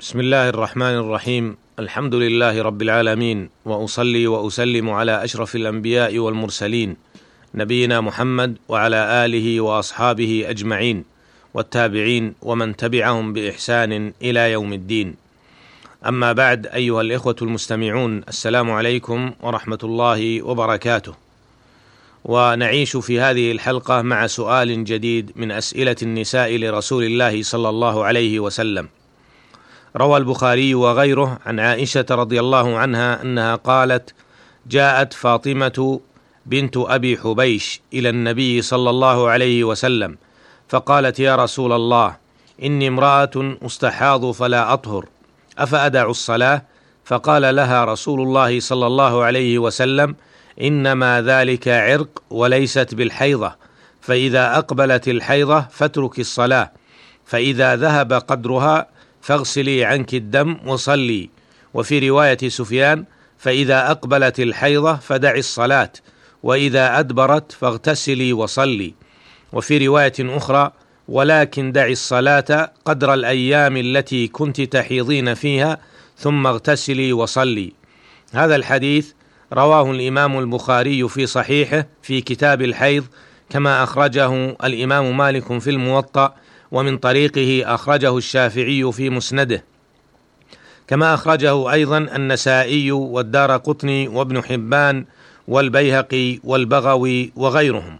بسم الله الرحمن الرحيم. الحمد لله رب العالمين وأصلي وأسلم على أشرف الأنبياء والمرسلين نبينا محمد وعلى آله وأصحابه أجمعين والتابعين ومن تبعهم بإحسان إلى يوم الدين. أما بعد أيها الإخوة المستمعون السلام عليكم ورحمة الله وبركاته. ونعيش في هذه الحلقة مع سؤال جديد من أسئلة النساء لرسول الله صلى الله عليه وسلم. روى البخاري وغيره عن عائشة رضي الله عنها أنها قالت جاءت فاطمة بنت أبي حبيش إلى النبي صلى الله عليه وسلم فقالت يا رسول الله إني امرأة أستحاض فلا أطهر أفأدع الصلاة؟ فقال لها رسول الله صلى الله عليه وسلم إنما ذلك عرق وليست بالحيضة فإذا أقبلت الحيضة فاترك الصلاة فإذا ذهب قدرها فاغسلي عنك الدم وصلي. وفي رواية سفيان فإذا أقبلت الحيضة فدعي الصلاة وإذا أدبرت فاغتسلي وصلي. وفي رواية أخرى ولكن دعي الصلاة قدر الأيام التي كنت تحيضين فيها ثم اغتسلي وصلي. هذا الحديث رواه الإمام البخاري في صحيحه في كتاب الحيض كما أخرجه الإمام مالك في الموطأ ومن طريقه أخرجه الشافعي في مسنده. كما أخرجه أيضا النسائي والدار قطني وابن حبان والبيهقي والبغوي وغيرهم.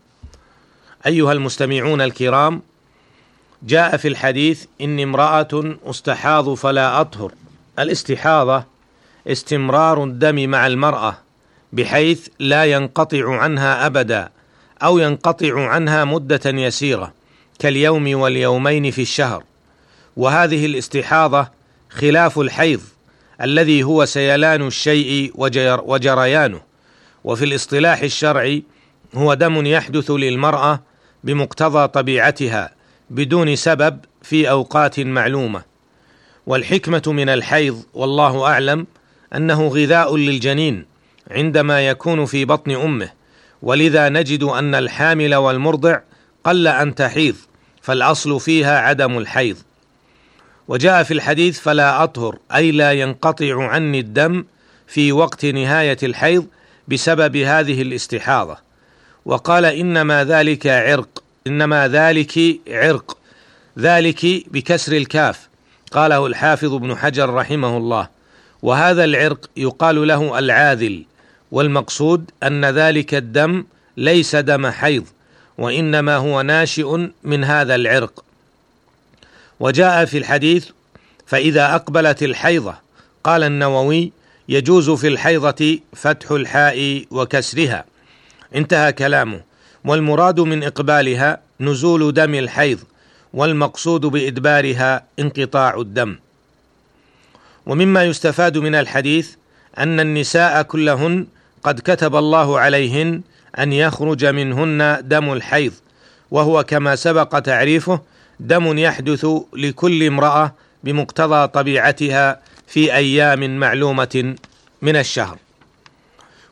أيها المستمعون الكرام جاء في الحديث إني امرأة أستحاض فلا أطهر. الاستحاضة استمرار الدم مع المرأة بحيث لا ينقطع عنها ابدا أو ينقطع عنها مدة يسيرة. كاليوم واليومين في الشهر. وهذه الاستحاضة خلاف الحيض الذي هو سيلان الشيء وجر وجريانه. وفي الاصطلاح الشرعي هو دم يحدث للمرأة بمقتضى طبيعتها بدون سبب في أوقات معلومة. والحكمة من الحيض والله أعلم أنه غذاء للجنين عندما يكون في بطن أمه. ولذا نجد أن الحامل والمرضع قل أن تحيض فالأصل فيها عدم الحيض. وجاء في الحديث فلا أطهر أي لا ينقطع عني الدم في وقت نهاية الحيض بسبب هذه الاستحاضة. وقال إنما ذلك عرق إنما ذلك عرق ذلك بكسر الكاف قاله الحافظ ابن حجر رحمه الله. وهذا العرق يقال له العاذل والمقصود أن ذلك الدم ليس دم حيض. وإنما هو ناشئ من هذا العرق. وجاء في الحديث فإذا أقبلت الحيضة قال النووي يجوز في الحيضة فتح الحاء وكسرها. انتهى كلامه. والمراد من إقبالها نزول دم الحيض والمقصود بإدبارها انقطاع الدم. ومما يستفاد من الحديث أن النساء كلهن قد كتب الله عليهن أن يخرج منهن دم الحيض وهو كما سبق تعريفه دم يحدث لكل امرأة بمقتضى طبيعتها في أيام معلومة من الشهر.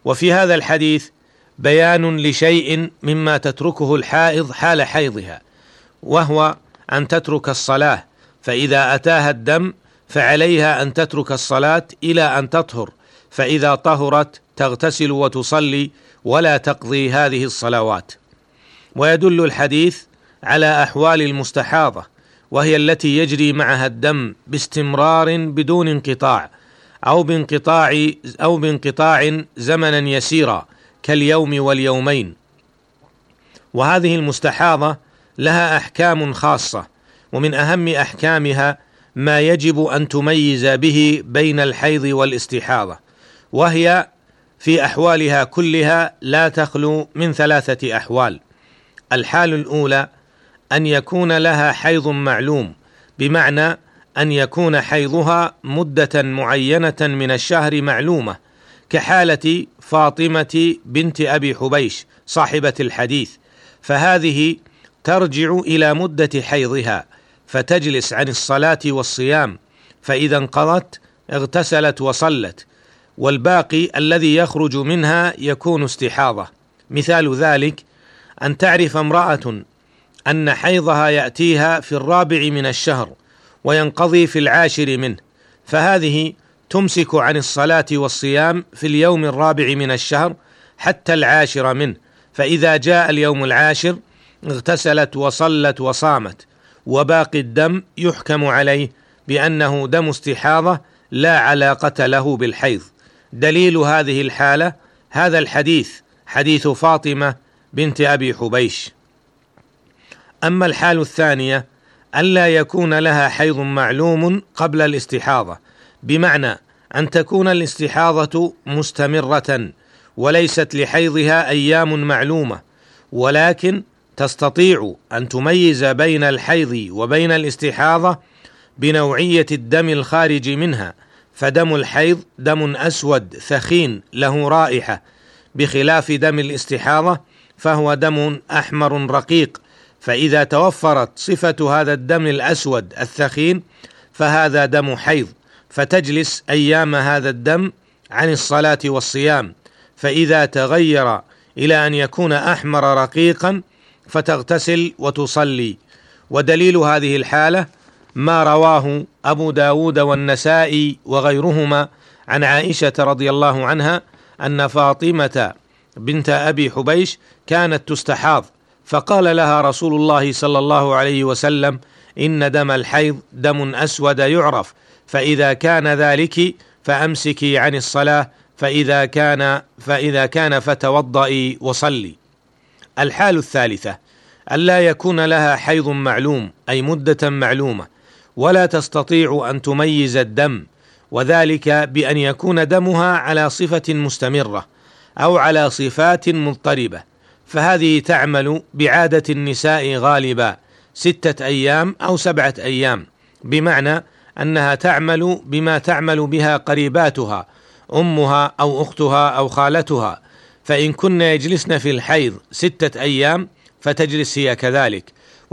وفي هذا الحديث بيان لشيء مما تتركه الحائض حال حيضها وهو أن تترك الصلاة فإذا أتاها الدم فعليها أن تترك الصلاة إلى أن تطهر فإذا طهرت تغتسل وتصلي ولا تقضي هذه الصلوات. ويدل الحديث على أحوال المستحاضة وهي التي يجري معها الدم باستمرار بدون انقطاع أو بانقطاع أو بانقطاع زمنا يسيرا كاليوم واليومين. وهذه المستحاضة لها أحكام خاصة ومن أهم أحكامها ما يجب أن تميز به بين الحيض والاستحاضة. وهي في أحوالها كلها لا تخلو من ثلاثة أحوال. الحال الأولى أن يكون لها حيض معلوم بمعنى أن يكون حيضها مدة معينة من الشهر معلومة كحالة فاطمة بنت أبي حبيش صاحبة الحديث. فهذه ترجع إلى مدة حيضها فتجلس عن الصلاة والصيام فإذا انقضت اغتسلت وصلت. والباقي الذي يخرج منها يكون استحاضة. مثال ذلك أن تعرف امرأة أن حيضها يأتيها في الرابع من الشهر وينقضي في العاشر منه فهذه تمسك عن الصلاة والصيام في اليوم الرابع من الشهر حتى العاشر منه فإذا جاء اليوم العاشر اغتسلت وصلت وصامت وباقي الدم يحكم عليه بأنه دم استحاضة لا علاقة له بالحيض. دليل هذه الحالة هذا الحديث حديث فاطمة بنت أبي حبيش. أما الحال الثانية الا يكون لها حيض معلوم قبل الاستحاضة بمعنى أن تكون الاستحاضة مستمرة وليست لحيضها أيام معلومة ولكن تستطيع أن تميز بين الحيض وبين الاستحاضة بنوعية الدم الخارج منها فدم الحيض دم أسود ثخين له رائحة بخلاف دم الاستحاضة فهو دم أحمر رقيق. فإذا توفرت صفة هذا الدم الأسود الثخين فهذا دم حيض. فتجلس أيام هذا الدم عن الصلاة والصيام. فإذا تغير إلى أن يكون أحمر رقيقا فتغتسل وتصلي. ودليل هذه الحالة ما رواه أبو داود والنسائي وغيرهما عن عائشة رضي الله عنها أن فاطمة بنت أبي حبيش كانت تستحاض فقال لها رسول الله صلى الله عليه وسلم إن دم الحيض دم أسود يعرف فإذا كان ذلك فأمسكي عن الصلاة فإذا كان فإذا كان فتوضئي وصلي. الحال الثالثة الا يكون لها حيض معلوم أي مدة معلومة ولا تستطيع أن تميز الدم وذلك بأن يكون دمها على صفة مستمرة أو على صفات مضطربة. فهذه تعمل بعادة النساء غالبا ستة أيام أو سبعة أيام بمعنى أنها تعمل بما تعمل بها قريباتها أمها أو أختها أو خالتها. فإن كن يجلسن في الحيض ستة أيام فتجلس هي كذلك.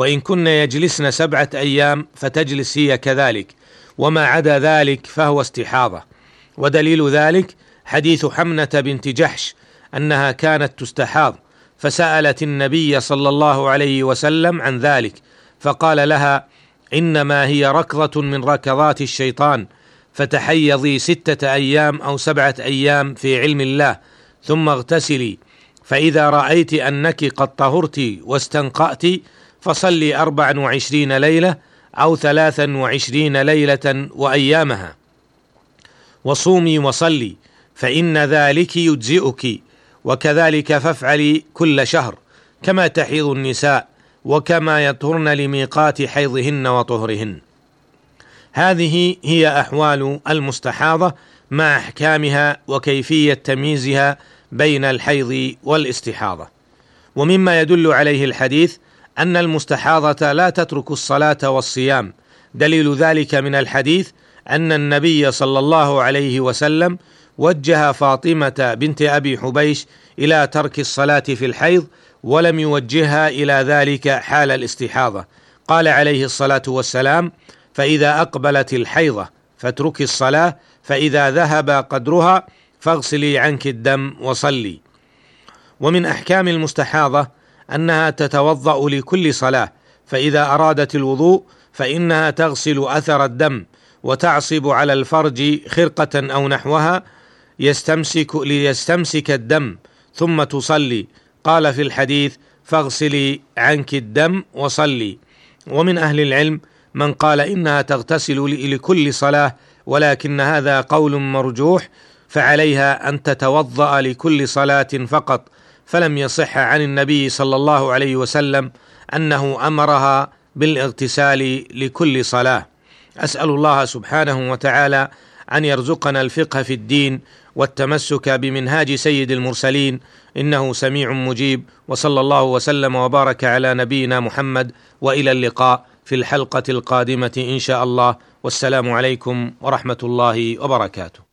وإن كن يجلسن سبعة أيام فتجلس هي كذلك وما عدا ذلك فهو استحاضة. ودليل ذلك حديث حمنة بنت جحش أنها كانت تستحاض فسألت النبي صلى الله عليه وسلم عن ذلك فقال لها إنما هي ركضة من ركضات الشيطان فتحيضي ستة أيام أو سبعة أيام في علم الله ثم اغتسلي فإذا رأيت أنك قد طهرت واستنقأت فصلي اربعا وعشرين ليلة أو ثلاثا وعشرين ليلة وأيامها. وصومي وصلي فإن ذلك يجزئك وكذلك فافعلي كل شهر كما تحيض النساء وكما يطهرن لميقات حيضهن وطهرهن. هذه هي أحوال المستحاضة مع أحكامها وكيفية تمييزها بين الحيض والاستحاضة. ومما يدل عليه الحديث أن المستحاضة لا تترك الصلاة والصيام. دليل ذلك من الحديث أن النبي صلى الله عليه وسلم وجه فاطمة بنت أبي حبيش إلى ترك الصلاة في الحيض ولم يوجهها إلى ذلك حال الاستحاضة. قال عليه الصلاة والسلام فإذا أقبلت الحيضه فاتركي الصلاة فإذا ذهب قدرها فاغسلي عنك الدم وصلي. ومن أحكام المستحاضة أنها تتوضأ لكل صلاة فإذا أرادت الوضوء فإنها تغسل أثر الدم وتعصب على الفرج خرقة أو نحوها يستمسك ليستمسك الدم ثم تصلي. قال في الحديث فاغسلي عنك الدم وصلي. ومن أهل العلم من قال إنها تغتسل لكل صلاة ولكن هذا قول مرجوح فعليها أن تتوضأ لكل صلاة فقط. فلم يصح عن النبي صلى الله عليه وسلم أنه أمرها بالاغتسال لكل صلاة. أسأل الله سبحانه وتعالى أن يرزقنا الفقه في الدين والتمسك بمنهاج سيد المرسلين. إنه سميع مجيب. وصلى الله وسلم وبارك على نبينا محمد وإلى اللقاء في الحلقة القادمة إن شاء الله. والسلام عليكم ورحمة الله وبركاته.